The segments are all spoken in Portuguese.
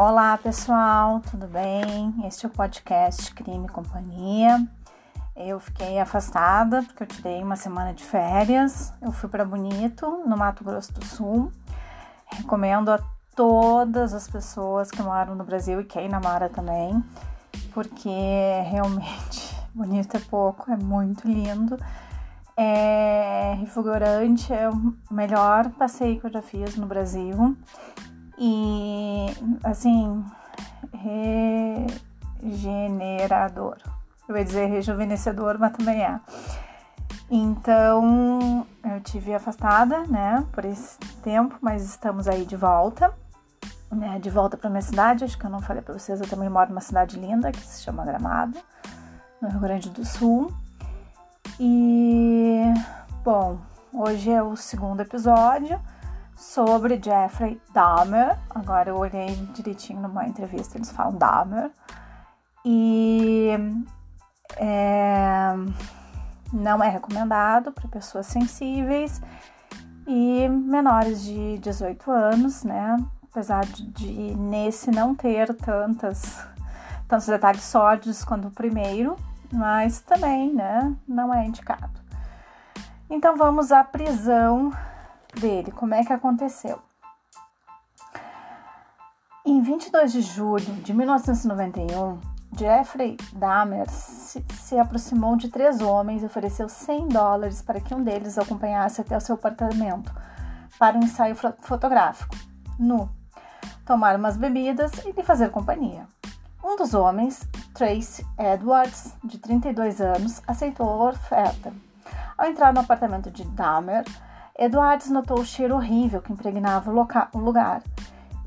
Olá pessoal, tudo bem? Este é o podcast Crime e Companhia. Eu fiquei afastada porque eu tirei uma semana de férias. Eu fui para Bonito, no Mato Grosso do Sul. Recomendo a todas as pessoas que moram no Brasil e quem namora também, porque realmente bonito é pouco, é muito lindo. É revigorante, é o melhor passeio que eu já fiz no Brasil e assim regenerador. Eu ia dizer rejuvenescedor, mas também é. Então eu tive afastada, né, por esse tempo, mas estamos aí de volta, né, de volta para minha cidade. Acho que eu não falei para vocês, eu também moro numa cidade linda que se chama Gramado, no Rio Grande do Sul. E bom, hoje é o segundo episódio sobre Jeffrey Dahmer. Agora eu olhei direitinho numa entrevista, eles falam Dahmer. E é, não é recomendado para pessoas sensíveis e menores de 18 anos, né? Apesar de, de nesse não ter tantas, tantos detalhes sólidos quanto o primeiro, mas também, né, não é indicado. Então vamos à prisão dele, como é que aconteceu? Em 22 de julho de 1991, Jeffrey Dahmer se, se, aproximou de três homens e ofereceu 100 dólares para que um deles o acompanhasse até o seu apartamento para um ensaio fotográfico, nu, tomar umas bebidas e lhe fazer companhia. Um dos homens, Trace Edwards, de 32 anos, aceitou a oferta. Ao entrar no apartamento de Dahmer, Edwards notou o cheiro horrível que impregnava o, lugar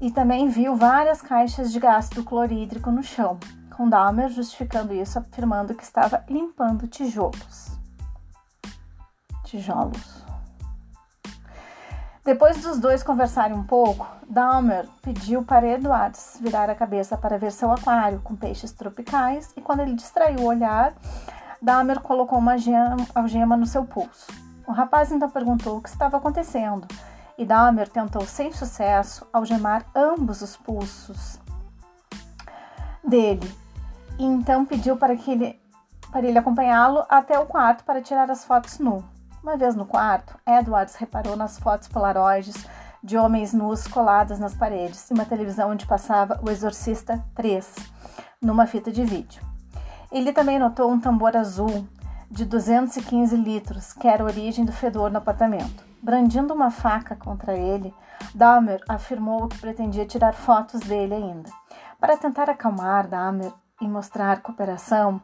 e também viu várias caixas de ácido clorídrico no chão, com Dahmer justificando isso, afirmando que estava limpando tijolos. Tijolos. Depois dos dois conversarem um pouco, Dahmer pediu para Edwards virar a cabeça para ver seu aquário com peixes tropicais e quando ele distraiu o olhar, Dahmer colocou uma algema no seu pulso. O rapaz então perguntou o que estava acontecendo e Dahmer tentou sem sucesso algemar ambos os pulsos dele. E então pediu para que ele para ele acompanhá-lo até o quarto para tirar as fotos nu. Uma vez no quarto, Edwards reparou nas fotos polaroides de homens nus coladas nas paredes e uma televisão onde passava O Exorcista 3 numa fita de vídeo. Ele também notou um tambor azul de 215 litros, que era a origem do fedor no apartamento. Brandindo uma faca contra ele, Dahmer afirmou que pretendia tirar fotos dele ainda. Para tentar acalmar Dahmer e mostrar cooperação,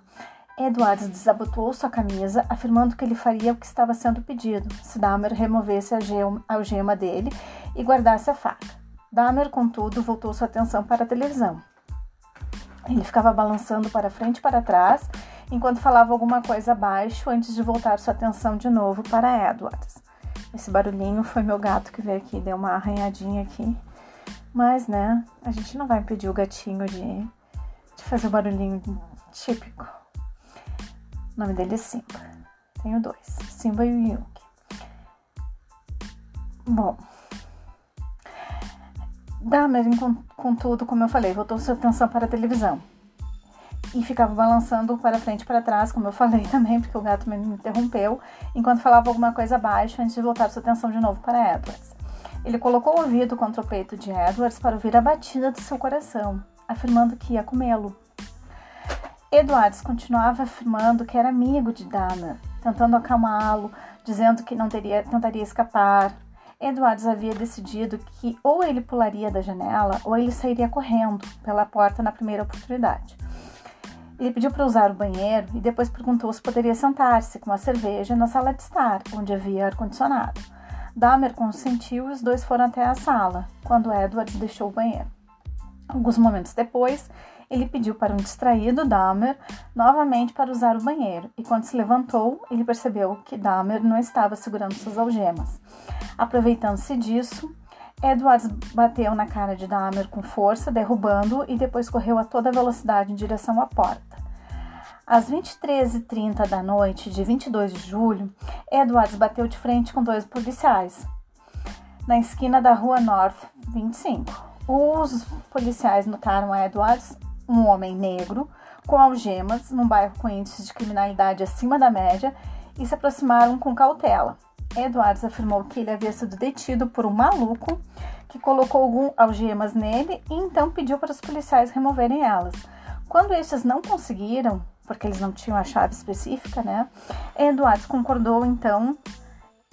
Edwards desabotoou sua camisa, afirmando que ele faria o que estava sendo pedido, se Dahmer removesse a algema dele e guardasse a faca. Dahmer, contudo, voltou sua atenção para a televisão. Ele ficava balançando para frente e para trás enquanto falava alguma coisa abaixo antes de voltar sua atenção de novo para Edwards. Esse barulhinho foi meu gato que veio aqui, deu uma arranhadinha aqui. Mas, né, a gente não vai impedir o gatinho de, de fazer o barulhinho típico. O nome dele é Simba. Tenho dois, Simba e Yuki. Bom, Dahmer, contudo, como eu falei, voltou sua atenção para a televisão e ficava balançando para frente e para trás, como eu falei também, porque o gato me interrompeu, enquanto falava alguma coisa abaixo antes de voltar sua atenção de novo para Edwards. Ele colocou o ouvido contra o peito de Edwards para ouvir a batida do seu coração, afirmando que ia comê-lo. Edwards continuava afirmando que era amigo de Dana, tentando acalmá-lo, dizendo que não teria, tentaria escapar. Edwards havia decidido que ou ele pularia da janela ou ele sairia correndo pela porta na primeira oportunidade. Ele pediu para usar o banheiro e depois perguntou se poderia sentar-se com a cerveja na sala de estar, onde havia ar-condicionado. Dahmer consentiu e os dois foram até a sala, quando Edward deixou o banheiro. Alguns momentos depois, ele pediu para um distraído Dahmer novamente para usar o banheiro, e quando se levantou, ele percebeu que Dahmer não estava segurando suas algemas. Aproveitando-se disso, Edwards bateu na cara de Dahmer com força, derrubando-o e depois correu a toda velocidade em direção à porta. Às 23h30 da noite de 22 de julho, Edwards bateu de frente com dois policiais na esquina da rua North 25. os policiais notaram Edwards, um homem negro, com algemas, num bairro com índices de criminalidade acima da média, e se aproximaram com cautela. Edwards afirmou que ele havia sido detido por um maluco que colocou algum algemas nele e então pediu para os policiais removerem elas. Quando estes não conseguiram, porque eles não tinham a chave específica, né? Edwards concordou então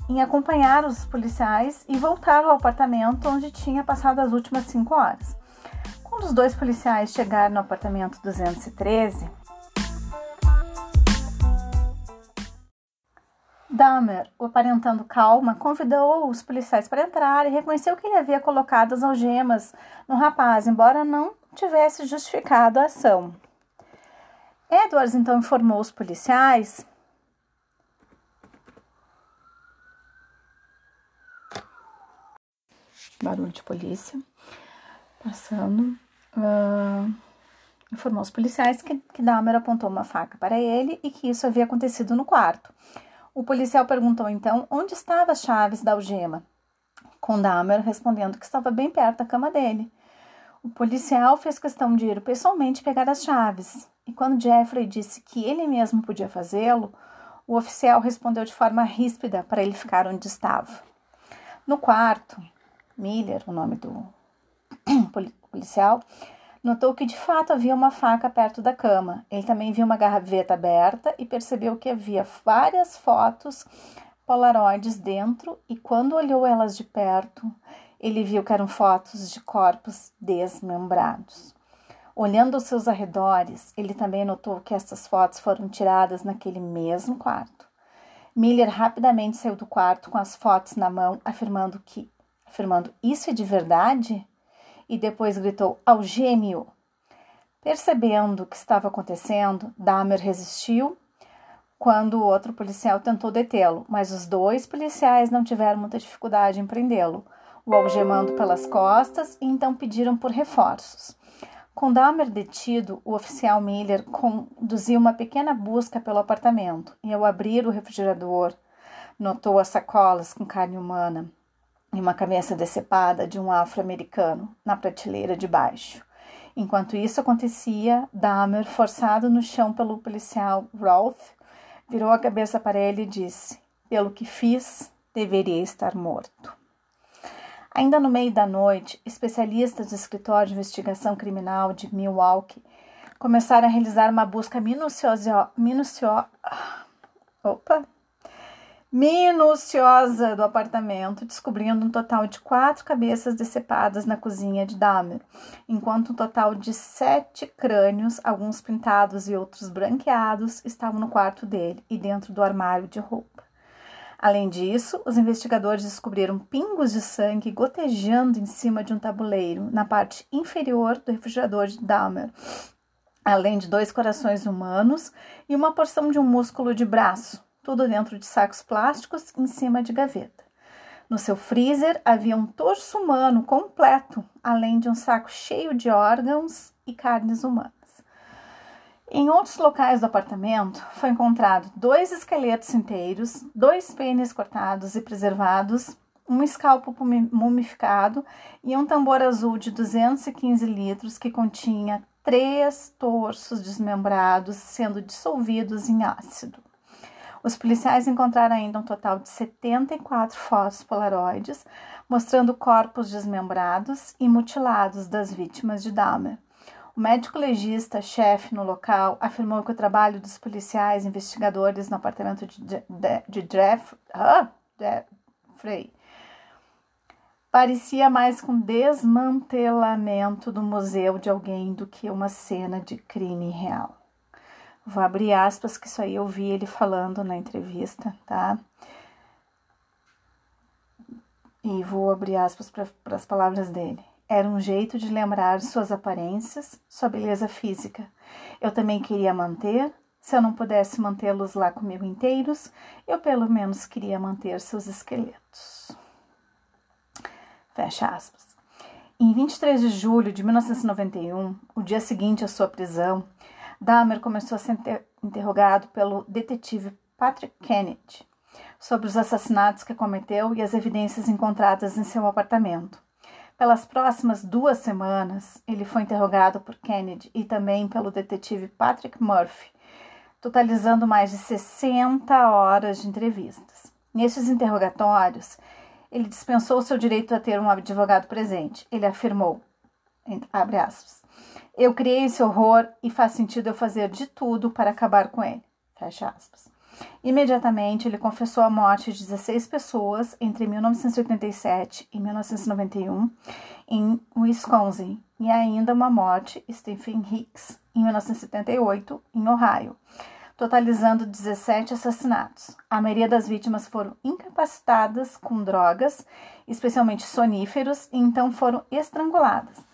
em acompanhar os policiais e voltar ao apartamento onde tinha passado as últimas cinco horas. Quando os dois policiais chegaram no apartamento 213, Dahmer, aparentando calma, convidou os policiais para entrar e reconheceu que ele havia colocado as algemas no rapaz, embora não tivesse justificado a ação. Edwards então informou os policiais barulho de polícia passando. Uh, informou os policiais que, que Dahmer apontou uma faca para ele e que isso havia acontecido no quarto. O policial perguntou então onde estavam as chaves da algema, com Dahmer respondendo que estava bem perto da cama dele. O policial fez questão de ir pessoalmente pegar as chaves, e quando Jeffrey disse que ele mesmo podia fazê-lo, o oficial respondeu de forma ríspida para ele ficar onde estava. No quarto, Miller, o nome do policial, notou que de fato havia uma faca perto da cama. Ele também viu uma gaveta aberta e percebeu que havia várias fotos polaroides dentro e quando olhou elas de perto, ele viu que eram fotos de corpos desmembrados. Olhando aos seus arredores, ele também notou que essas fotos foram tiradas naquele mesmo quarto. Miller rapidamente saiu do quarto com as fotos na mão, afirmando que, afirmando isso é de verdade? E depois gritou ao gêmeo. Percebendo o que estava acontecendo, Dahmer resistiu quando o outro policial tentou detê-lo, mas os dois policiais não tiveram muita dificuldade em prendê-lo, o algemando pelas costas e então pediram por reforços. Com Dahmer detido, o oficial Miller conduziu uma pequena busca pelo apartamento e, ao abrir o refrigerador, notou as sacolas com carne humana, e uma cabeça decepada de um afro-americano na prateleira de baixo. Enquanto isso acontecia, Dahmer, forçado no chão pelo policial Roth, virou a cabeça para ele e disse: Pelo que fiz, deveria estar morto. Ainda no meio da noite, especialistas do escritório de investigação criminal de Milwaukee começaram a realizar uma busca minuciosa, minucio, opa, minuciosa do apartamento, descobrindo um total de quatro cabeças decepadas na cozinha de Dahmer, enquanto um total de sete crânios, alguns pintados e outros branqueados, estavam no quarto dele e dentro do armário de roupa. Além disso, os investigadores descobriram pingos de sangue gotejando em cima de um tabuleiro na parte inferior do refrigerador de Dahmer, além de dois corações humanos e uma porção de um músculo de braço, tudo dentro de sacos plásticos em cima de gaveta. No seu freezer havia um torso humano completo, além de um saco cheio de órgãos e carnes humanas. Em outros locais do apartamento foi encontrado dois esqueletos inteiros, dois pênis cortados e preservados, um escalpo mumificado e um tambor azul de 215 litros que continha três torsos desmembrados sendo dissolvidos em ácido. Os policiais encontraram ainda um total de 74 fotos polaroides mostrando corpos desmembrados e mutilados das vítimas de Dahmer. O médico legista, chefe no local, afirmou que o trabalho dos policiais investigadores no apartamento de, de, de Jeff, ah, Jeffrey parecia mais com desmantelamento do museu de alguém do que uma cena de crime real. Vou abrir aspas, que isso aí eu vi ele falando na entrevista, tá? E vou abrir aspas para as palavras dele. Era um jeito de lembrar suas aparências, sua beleza física. Eu também queria manter, se eu não pudesse mantê-los lá comigo inteiros, eu pelo menos queria manter seus esqueletos. Fecha aspas. Em 23 de julho de 1991, o dia seguinte à sua prisão, Dahmer começou a ser interrogado pelo detetive Patrick Kennedy sobre os assassinatos que cometeu e as evidências encontradas em seu apartamento. Pelas próximas duas semanas, ele foi interrogado por Kennedy e também pelo detetive Patrick Murphy, totalizando mais de 60 horas de entrevistas. Nesses interrogatórios, ele dispensou seu direito a ter um advogado presente. Ele afirmou, abre aspas, eu criei esse horror e faz sentido eu fazer de tudo para acabar com ele. Fecha aspas. Imediatamente, ele confessou a morte de 16 pessoas entre 1987 e 1991 em Wisconsin e ainda uma morte, Stephen Hicks, em 1978 em Ohio, totalizando 17 assassinatos. A maioria das vítimas foram incapacitadas com drogas, especialmente soníferos, e então foram estranguladas.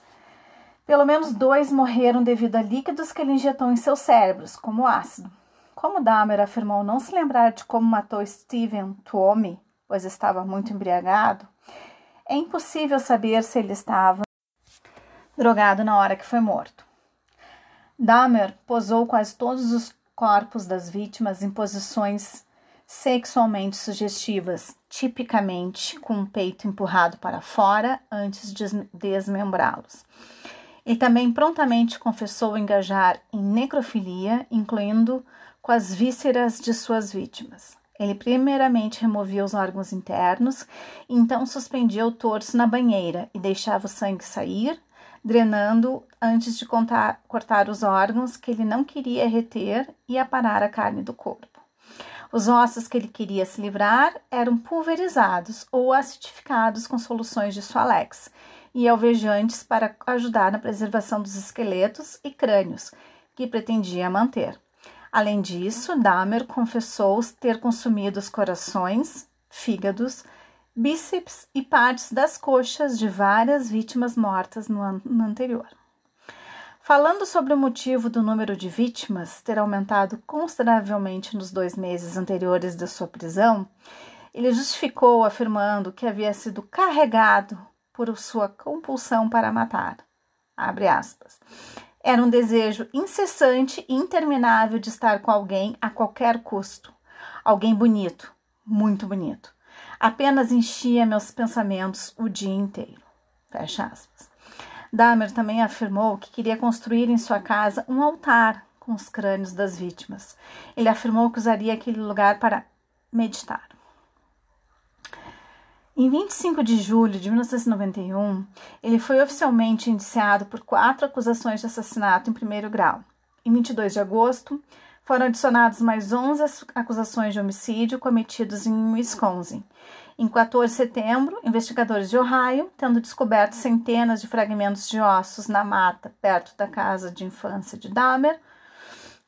Pelo menos dois morreram devido a líquidos que ele injetou em seus cérebros, como ácido. Como Dahmer afirmou não se lembrar de como matou Steven Tuomi, pois estava muito embriagado, é impossível saber se ele estava drogado na hora que foi morto. Dahmer posou quase todos os corpos das vítimas em posições sexualmente sugestivas, tipicamente com o peito empurrado para fora antes de desmembrá-los. E também prontamente confessou engajar em necrofilia, incluindo com as vísceras de suas vítimas. Ele primeiramente removia os órgãos internos, então suspendia o torso na banheira e deixava o sangue sair, drenando antes de contar, cortar os órgãos que ele não queria reter e aparar a carne do corpo. Os ossos que ele queria se livrar eram pulverizados ou acidificados com soluções de Sualex e alvejantes para ajudar na preservação dos esqueletos e crânios que pretendia manter. Além disso, Dahmer confessou ter consumido os corações, fígados, bíceps e partes das coxas de várias vítimas mortas no ano anterior. Falando sobre o motivo do número de vítimas ter aumentado consideravelmente nos dois meses anteriores da sua prisão, ele justificou afirmando que havia sido carregado por sua compulsão para matar. Abre aspas. Era um desejo incessante e interminável de estar com alguém a qualquer custo. Alguém bonito, muito bonito. Apenas enchia meus pensamentos o dia inteiro. Fecha aspas. Dahmer também afirmou que queria construir em sua casa um altar com os crânios das vítimas. Ele afirmou que usaria aquele lugar para meditar. Em 25 de julho de 1991, ele foi oficialmente indiciado por quatro acusações de assassinato em primeiro grau. Em 22 de agosto, foram adicionados mais 11 acusações de homicídio cometidos em Wisconsin. Em 14 de setembro, investigadores de Ohio, tendo descoberto centenas de fragmentos de ossos na mata perto da casa de infância de Dahmer,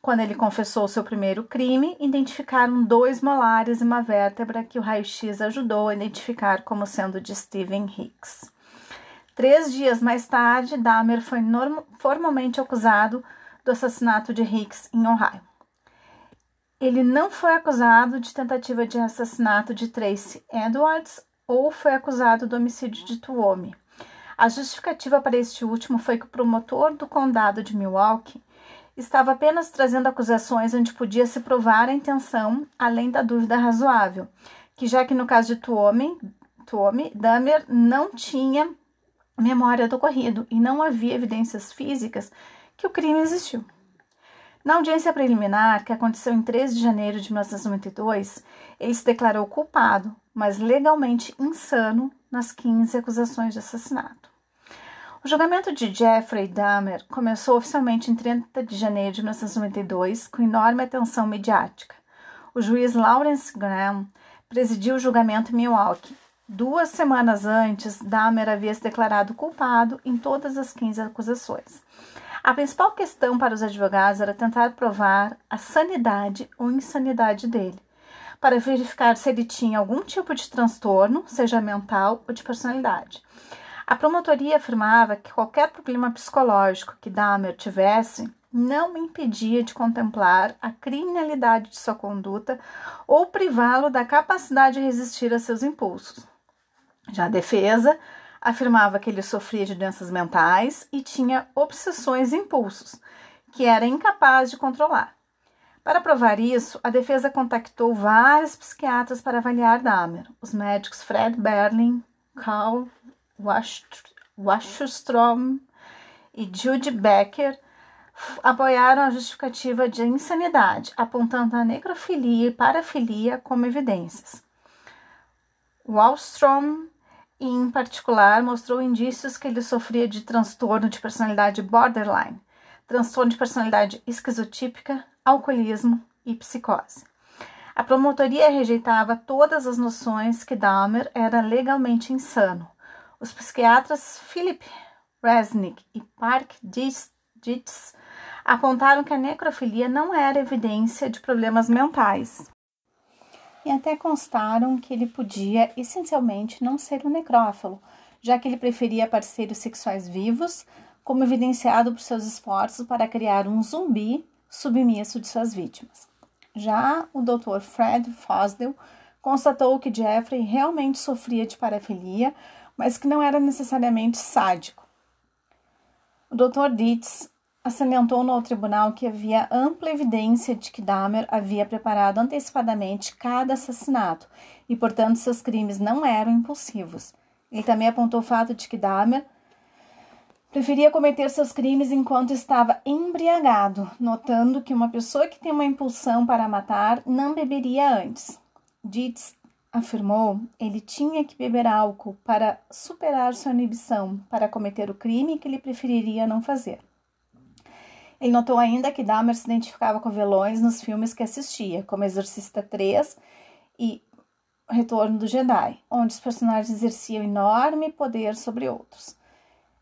quando ele confessou seu primeiro crime, identificaram dois molares e uma vértebra que o raio-x ajudou a identificar como sendo de Steven Hicks. Três dias mais tarde, Dahmer foi formalmente acusado do assassinato de Hicks em Ohio. Ele não foi acusado de tentativa de assassinato de Tracy Edwards ou foi acusado do homicídio de Tuomi. A justificativa para este último foi que o promotor do condado de Milwaukee estava apenas trazendo acusações onde podia se provar a intenção, além da dúvida razoável, que já que no caso de Tuomi, Tuomi Dahmer não tinha memória do ocorrido e não havia evidências físicas que o crime existiu. Na audiência preliminar, que aconteceu em 13 de janeiro de 1992, ele se declarou culpado, mas legalmente insano nas 15 acusações de assassinato. O julgamento de Jeffrey Dahmer começou oficialmente em 30 de janeiro de 1992, com enorme atenção mediática. O juiz Lawrence Graham presidiu o julgamento em Milwaukee. Duas semanas antes, Dahmer havia se declarado culpado em todas as 15 acusações. A principal questão para os advogados era tentar provar a sanidade ou insanidade dele, para verificar se ele tinha algum tipo de transtorno, seja mental ou de personalidade. A promotoria afirmava que qualquer problema psicológico que Dahmer tivesse não impedia de contemplar a criminalidade de sua conduta ou privá-lo da capacidade de resistir a seus impulsos. Já a defesa afirmava que ele sofria de doenças mentais e tinha obsessões e impulsos, que era incapaz de controlar. Para provar isso, a defesa contactou vários psiquiatras para avaliar Dahmer, os médicos Fred Berlin, Carl Wachstrom e Jude Becker apoiaram a justificativa de insanidade, apontando a necrofilia e parafilia como evidências. Wallstrom, em particular, mostrou indícios que ele sofria de transtorno de personalidade borderline, transtorno de personalidade esquizotípica, alcoolismo e psicose. A promotoria rejeitava todas as noções que Dahmer era legalmente insano. Os psiquiatras Philip Resnick e Park Dietz apontaram que a necrofilia não era evidência de problemas mentais. E até constaram que ele podia essencialmente não ser um necrófilo, já que ele preferia parceiros sexuais vivos, como evidenciado por seus esforços para criar um zumbi submisso de suas vítimas. Já o Dr. Fred Fosdell constatou que Jeffrey realmente sofria de parafilia, mas que não era necessariamente sádico. O Dr. Dietz assentou no tribunal que havia ampla evidência de que Dahmer havia preparado antecipadamente cada assassinato e, portanto, seus crimes não eram impulsivos. Ele também apontou o fato de que Dahmer preferia cometer seus crimes enquanto estava embriagado, notando que uma pessoa que tem uma impulsão para matar não beberia antes. Dietz afirmou ele tinha que beber álcool para superar sua inibição para cometer o crime que ele preferiria não fazer. Ele notou ainda que Dahmer se identificava com vilões nos filmes que assistia, como Exorcista 3 e Retorno do Jedi, onde os personagens exerciam enorme poder sobre outros.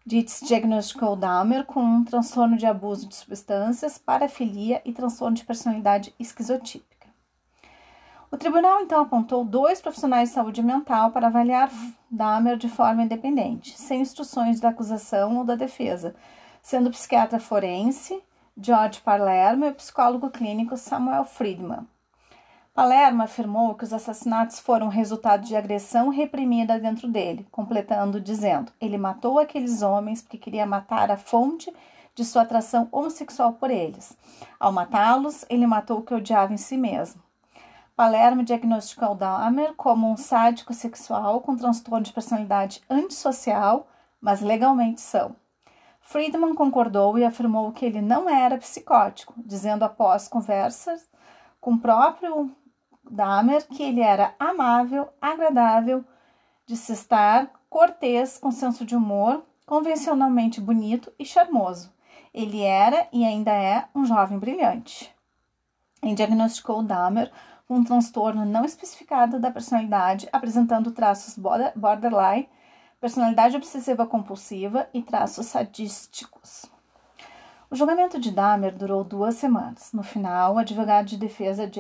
Dietz diagnosticou Dahmer com um transtorno de abuso de substâncias, parafilia e transtorno de personalidade esquizotípica. O tribunal então apontou dois profissionais de saúde mental para avaliar Dahmer de forma independente, sem instruções da acusação ou da defesa, sendo o psiquiatra forense George Palermo e o psicólogo clínico Samuel Friedman. Palermo afirmou que os assassinatos foram resultado de agressão reprimida dentro dele, completando dizendo: ele matou aqueles homens porque queria matar a fonte de sua atração homossexual por eles. Ao matá-los, ele matou o que odiava em si mesmo. Palermo diagnosticou Dahmer como um sádico sexual com transtorno de personalidade antissocial, mas legalmente são. Friedman concordou e afirmou que ele não era psicótico, dizendo após conversas com o próprio Dahmer que ele era amável, agradável de se estar, cortês, com senso de humor, convencionalmente bonito e charmoso. Ele era e ainda é um jovem brilhante. Ele diagnosticou Dahmer um transtorno não especificado da personalidade, apresentando traços borderline personalidade obsessiva compulsiva e traços sadísticos. O julgamento de Dahmer durou duas semanas. No final, o advogado de defesa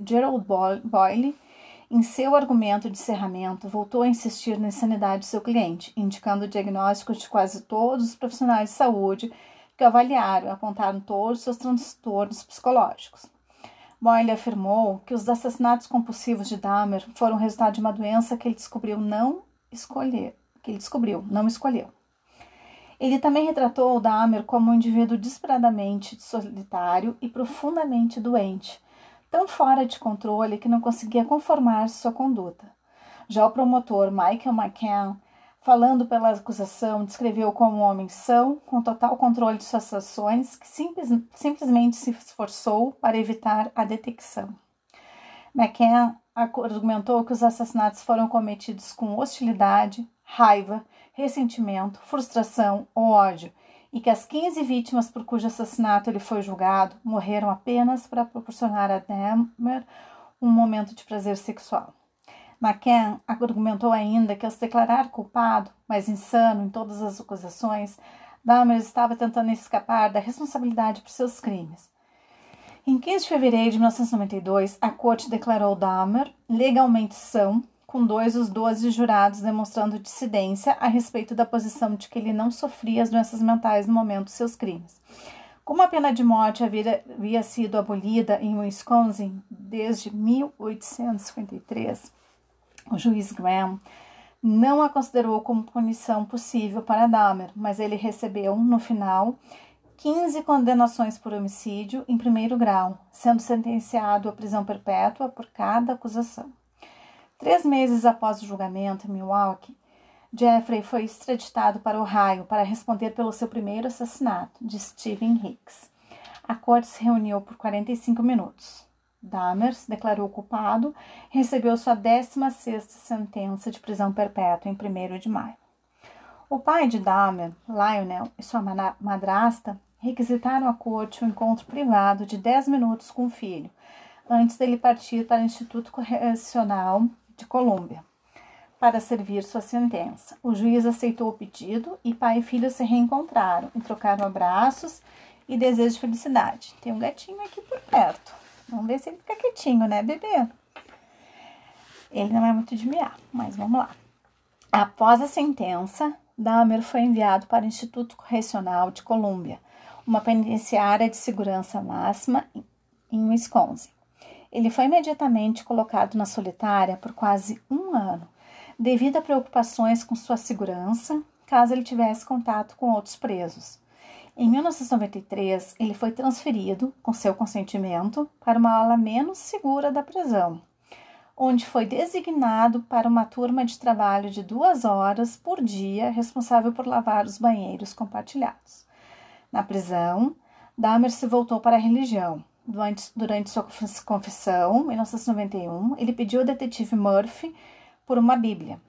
Gerald Boyle, em seu argumento de encerramento, voltou a insistir na insanidade de seu cliente, indicando o diagnóstico de quase todos os profissionais de saúde que avaliaram e apontaram todos os seus transtornos psicológicos. Boyle afirmou que os assassinatos compulsivos de Dahmer foram resultado de uma doença que ele descobriu não escolher, que ele descobriu, não escolheu. Ele também retratou Dahmer como um indivíduo desesperadamente solitário e profundamente doente, tão fora de controle que não conseguia conformar sua conduta. Já o promotor Michael McCann, falando pela acusação, descreveu como homem são, com total controle de suas ações, que simples, simplesmente se esforçou para evitar a detecção. McCann argumentou que os assassinatos foram cometidos com hostilidade, raiva, ressentimento, frustração ou ódio, e que as 15 vítimas por cujo assassinato ele foi julgado morreram apenas para proporcionar a Dahmer um momento de prazer sexual. McCann argumentou ainda que, ao se declarar culpado, mas insano em todas as acusações, Dahmer estava tentando escapar da responsabilidade por seus crimes. Em 15 de fevereiro de 1992, a corte declarou Dahmer legalmente são com dois dos doze jurados demonstrando dissidência a respeito da posição de que ele não sofria as doenças mentais no momento dos seus crimes. Como a pena de morte havia, havia sido abolida em Wisconsin desde 1853, o juiz Graham não a considerou como punição possível para Dahmer, mas ele recebeu, no final, 15 condenações por homicídio em primeiro grau, sendo sentenciado à prisão perpétua por cada acusação. Três meses após o julgamento em Milwaukee, Jeffrey foi extraditado para Ohio para responder pelo seu primeiro assassinato, de Stephen Hicks. A corte se reuniu por 45 minutos. Dahmer se declarou culpado recebeu sua 16ª sentença de prisão perpétua em 1 de maio. O pai de Dahmer, Lionel, e sua madrasta requisitaram à corte um encontro privado de 10 minutos com o filho, antes dele partir para o Instituto Correcional de Colômbia para servir sua sentença. O juiz aceitou o pedido e pai e filho se reencontraram e trocaram abraços e desejos de felicidade. Tem um gatinho aqui por perto. Vamos ver se ele fica quietinho, né, bebê? Ele não é muito de miar, mas vamos lá. Após a sentença, Dahmer foi enviado para o Instituto Correcional de Colômbia, uma penitenciária de segurança máxima em Wisconsin. Ele foi imediatamente colocado na solitária por quase um ano, devido a preocupações com sua segurança, caso ele tivesse contato com outros presos. Em 1993, ele foi transferido, com seu consentimento, para uma ala menos segura da prisão, onde foi designado para uma turma de trabalho de duas horas por dia, responsável por lavar os banheiros compartilhados. Na prisão, Dahmer se voltou para a religião. Durante, durante sua confissão, em 1991, ele pediu ao detetive Murphy por uma Bíblia.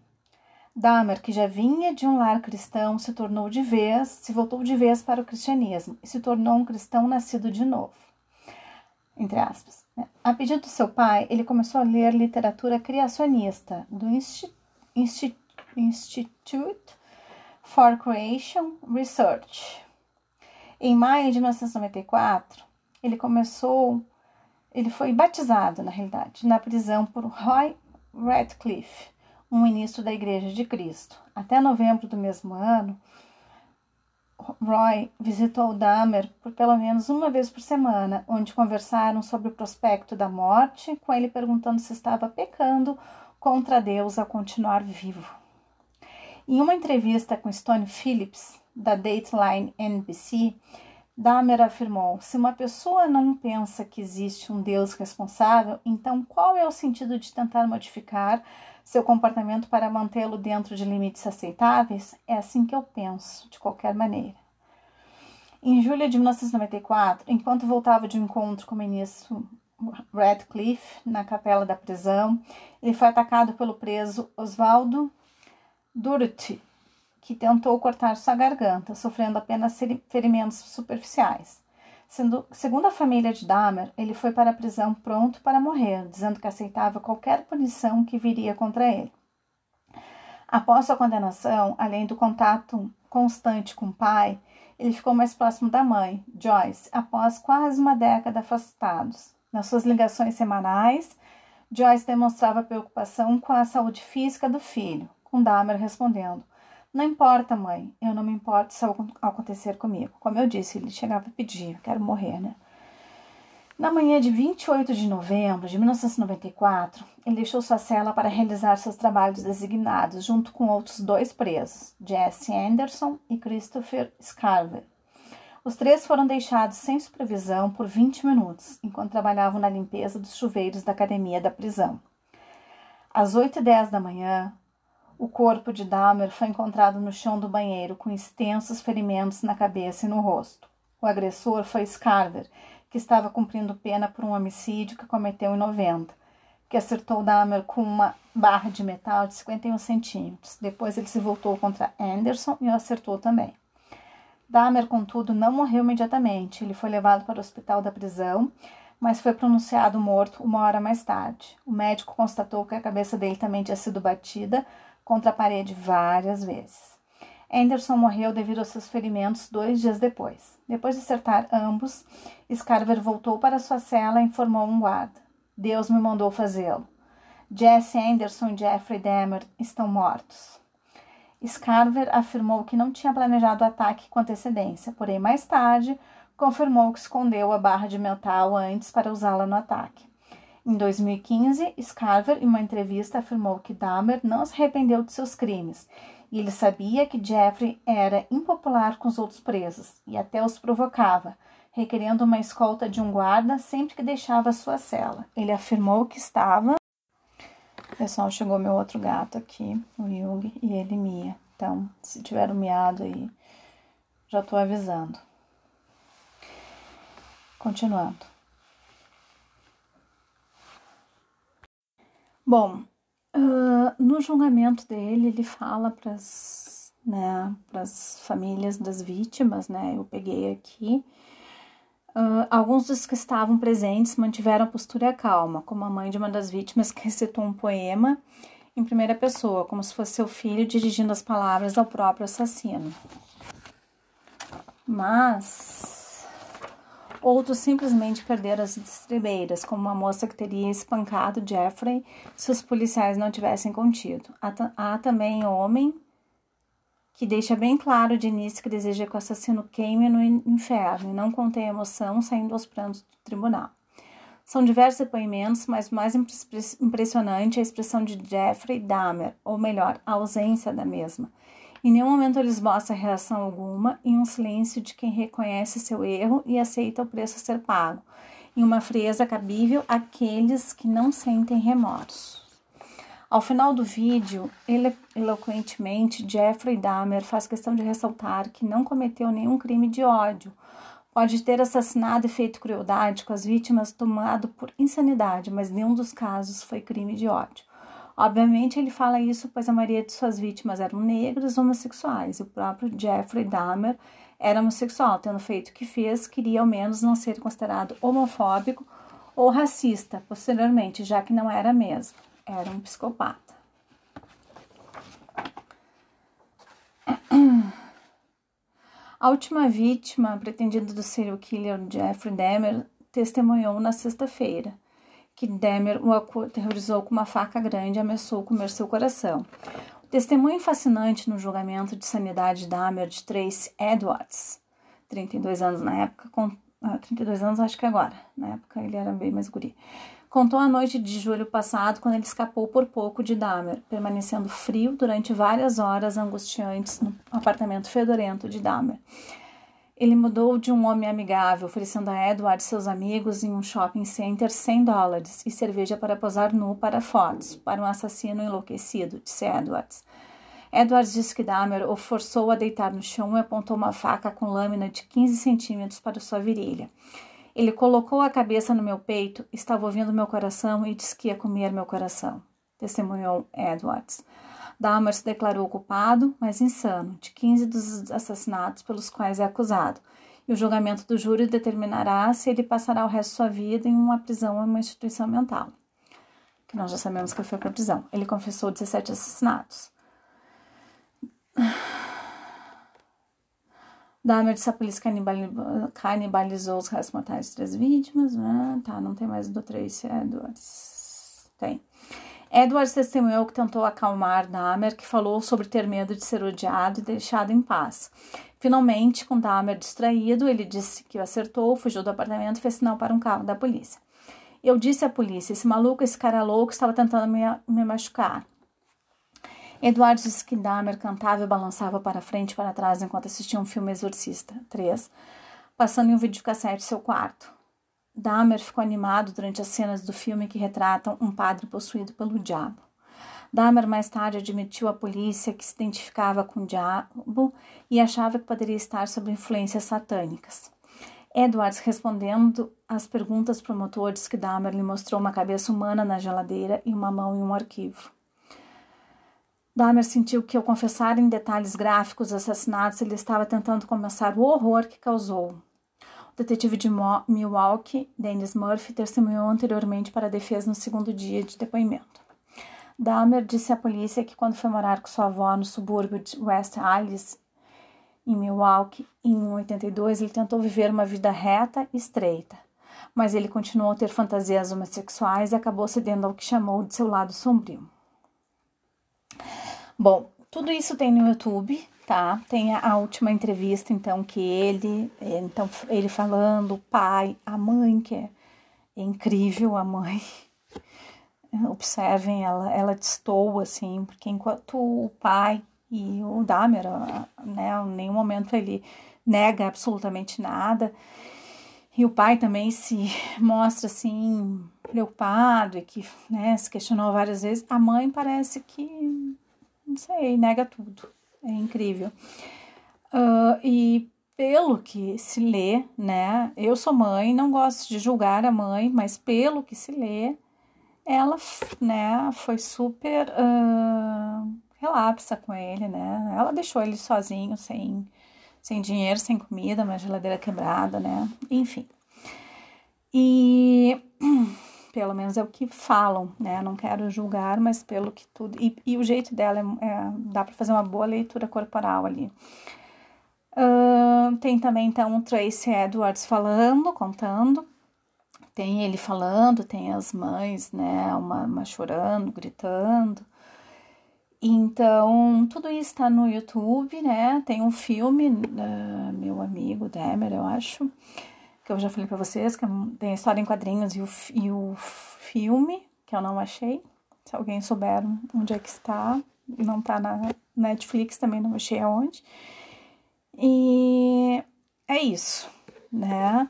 Dahmer, que já vinha de um lar cristão, se tornou de vez, se voltou de vez para o cristianismo e se tornou um cristão nascido de novo. Entre aspas. Né? A pedido do seu pai, ele começou a ler literatura criacionista do Institute for Creation Research. Em maio de 1994, ele começou, ele foi batizado, na realidade, na prisão por Roy Radcliffe, um ministro da Igreja de Cristo. Até novembro do mesmo ano, Roy visitou Dahmer por pelo menos uma vez por semana, onde conversaram sobre o prospecto da morte, com ele perguntando se estava pecando contra Deus ao continuar vivo. Em uma entrevista com Stone Phillips, da Dateline NBC, Dahmer afirmou: se uma pessoa não pensa que existe um Deus responsável, então qual é o sentido de tentar modificar seu comportamento para mantê-lo dentro de limites aceitáveis? É assim que eu penso, de qualquer maneira. Em julho de 1994, enquanto voltava de um encontro com o ministro Radcliffe na capela da prisão, ele foi atacado pelo preso Oswaldo Durti, que tentou cortar sua garganta, sofrendo apenas ferimentos superficiais. Sendo, segundo a família de Dahmer, ele foi para a prisão pronto para morrer, dizendo que aceitava qualquer punição que viria contra ele. Após sua condenação, além do contato constante com o pai, ele ficou mais próximo da mãe, Joyce, após quase uma década afastados. Nas suas ligações semanais, Joyce demonstrava preocupação com a saúde física do filho, com Dahmer respondendo: não importa, mãe, eu não me importo se algo acontecer comigo. Como eu disse, ele chegava a pedir, quero morrer, né? Na manhã de 28 de novembro de 1994, ele deixou sua cela para realizar seus trabalhos designados, junto com outros dois presos, Jesse Anderson e Christopher Scarver. Os três foram deixados sem supervisão por 20 minutos, enquanto trabalhavam na limpeza dos chuveiros da academia da prisão. Às 8 e 10 da manhã, o corpo de Dahmer foi encontrado no chão do banheiro com extensos ferimentos na cabeça e no rosto. O agressor foi Scarver, que estava cumprindo pena por um homicídio que cometeu em 90, que acertou Dahmer com uma barra de metal de 51 centímetros. Depois ele se voltou contra Anderson e o acertou também. Dahmer, contudo, não morreu imediatamente. Ele foi levado para o hospital da prisão, mas foi pronunciado morto uma hora mais tarde. O médico constatou que a cabeça dele também tinha sido batida, contra a parede várias vezes. Anderson morreu devido aos seus ferimentos dois dias depois. Depois de acertar ambos, Scarver voltou para sua cela e informou um guarda. Deus me mandou fazê-lo. Jesse Anderson e Jeffrey Dahmer estão mortos. Scarver afirmou que não tinha planejado o ataque com antecedência, porém mais tarde confirmou que escondeu a barra de metal antes para usá-la no ataque. Em 2015, Scarver, em uma entrevista, afirmou que Dahmer não se arrependeu de seus crimes e ele sabia que Jeffrey era impopular com os outros presos e até os provocava, requerendo uma escolta de um guarda sempre que deixava sua cela. Ele afirmou que estava Pessoal, chegou meu outro gato aqui, o Yugi, e ele mia. Então, se tiver um miado aí, já tô avisando. Continuando. Bom, uh, no julgamento dele, ele fala para as né, famílias das vítimas, né? Eu peguei aqui. Uh, alguns dos que estavam presentes mantiveram a postura calma, como a mãe de uma das vítimas que recitou um poema em primeira pessoa, como se fosse seu filho dirigindo as palavras ao próprio assassino. Mas outros simplesmente perderam as estribeiras, como uma moça que teria espancado Jeffrey se os policiais não tivessem contido. Há, também homem que deixa bem claro de início que deseja que o assassino queime no inferno e não contém emoção saindo aos prantos do tribunal. São diversos depoimentos, mas o mais impressionante é a expressão de Jeffrey Dahmer, ou melhor, a ausência da mesma. Em nenhum momento eles mostram reação alguma, em um silêncio de quem reconhece seu erro e aceita o preço a ser pago, em uma frieza cabível àqueles que não sentem remorso. Ao final do vídeo, ele, eloquentemente, Jeffrey Dahmer faz questão de ressaltar que não cometeu nenhum crime de ódio, Pode ter assassinado e feito crueldade com as vítimas tomado por insanidade, mas nenhum dos casos foi crime de ódio. Obviamente, ele fala isso pois a maioria de suas vítimas eram negros homossexuais. O próprio Jeffrey Dahmer era homossexual, tendo feito o que fez, queria ao menos não ser considerado homofóbico ou racista posteriormente, já que não era mesmo. Era um psicopata. A última vítima, pretendida do serial killer Jeffrey Dahmer, testemunhou na sexta-feira que Dahmer o aterrorizou com uma faca grande e ameaçou comer seu coração. O testemunho fascinante no julgamento de sanidade de Dahmer de Trace Edwards, 32 anos na época, com, ah, 32 anos acho que agora, na época ele era bem mais guri, Contou a noite de julho passado quando ele escapou por pouco de Dahmer, permanecendo frio durante várias horas angustiantes no apartamento fedorento de Dahmer. Ele mudou de um homem amigável, oferecendo a Edward seus amigos em um shopping center 100 dólares e cerveja para posar nu para fotos, para um assassino enlouquecido, disse Edwards. Edwards disse que Dahmer o forçou a deitar no chão e apontou uma faca com lâmina de 15 centímetros para sua virilha. Ele colocou a cabeça no meu peito, estava ouvindo meu coração e disse que ia comer meu coração, testemunhou Edwards. Dahmer se declarou culpado, mas insano, de 15 dos assassinatos pelos quais é acusado, e o julgamento do júri determinará se ele passará o resto de sua vida em uma prisão ou em uma instituição mental. Que nós já sabemos que ele foi para prisão. Ele confessou 17 assassinatos. Dahmer disse a polícia canibalizou os restos mortais de três vítimas. Ah, tá, não tem mais do Tracy Edwards. Tem. Edwards testemunhou que tentou acalmar Dahmer, que falou sobre ter medo de ser odiado e deixado em paz. Finalmente, com Dahmer distraído, ele disse que o acertou, fugiu do apartamento e fez sinal para um carro da polícia. Eu disse à polícia: esse maluco, esse cara louco, estava tentando me, me machucar. Eduardo disse que Dahmer cantava e balançava para frente e para trás enquanto assistia um filme Exorcista 3, passando em um videocassete seu quarto. Dahmer ficou animado durante as cenas do filme que retratam um padre possuído pelo diabo. Dahmer mais tarde admitiu à polícia que se identificava com o diabo e achava que poderia estar sob influências satânicas. Edwards, respondendo às perguntas promotores que Dahmer lhe mostrou uma cabeça humana na geladeira e uma mão em um arquivo. Dahmer sentiu que, ao confessar em detalhes gráficos os assassinatos, ele estava tentando compensar o horror que causou. Detetive de Milwaukee, Dennis Murphy, testemunhou anteriormente para a defesa no segundo dia de depoimento. Dahmer disse à polícia que, quando foi morar com sua avó no subúrbio de West Allis, em Milwaukee, em 82, ele tentou viver uma vida reta e estreita, mas ele continuou a ter fantasias homossexuais e acabou cedendo ao que chamou de seu lado sombrio. Bom, tudo isso tem no YouTube, tá? Tem a, última entrevista, então, que ele, então, ele falando, o pai, a mãe, que é, incrível, a mãe. Observem, ela, ela destoa, assim, porque enquanto o pai e o Dahmer, né, em nenhum momento ele nega absolutamente nada. E o pai também se mostra assim preocupado e que né, se questionou várias vezes. A mãe parece que, não sei, nega tudo. É incrível. Uh, e pelo que se lê, né? Eu sou mãe, não gosto de julgar a mãe, mas pelo que se lê, ela, né, foi super uh, relapsa com ele, né? Ela deixou ele sozinho, sem, sem dinheiro, sem comida, uma geladeira quebrada, né? Enfim. E pelo menos é o que falam, né? Não quero julgar, mas pelo que tudo. E, e o jeito dela é, é dá para fazer uma boa leitura corporal ali. Uh, tem também então o Tracy Edwards falando, contando. Tem ele falando, tem as mães, né? Uma, uma chorando, gritando. Então, tudo isso está no YouTube, né? Tem um filme, uh, meu amigo Demer, eu acho, que eu já falei para vocês, que é tem a história em quadrinhos e o, e o filme, que eu não achei. Se alguém souber onde é que está, não está na Netflix, também não achei aonde. E é isso, né?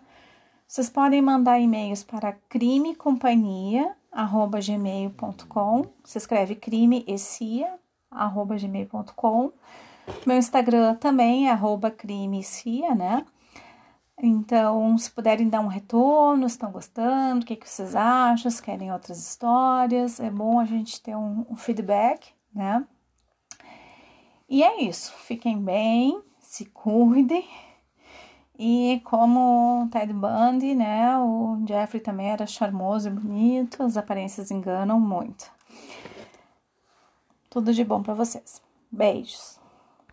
Vocês podem mandar e-mails para crimecompanhia@gmail.com. Se escreve crime arroba gmail.com. Meu Instagram também é arroba crime né? Então, se puderem dar um retorno, estão gostando, o que, que vocês acham, se querem outras histórias, é bom a gente ter um, um feedback, né? E é isso, fiquem bem, se cuidem. E como Ted Bundy, né, o Jeffrey também era charmoso e bonito, as aparências enganam muito. Tudo de bom para vocês. Beijos.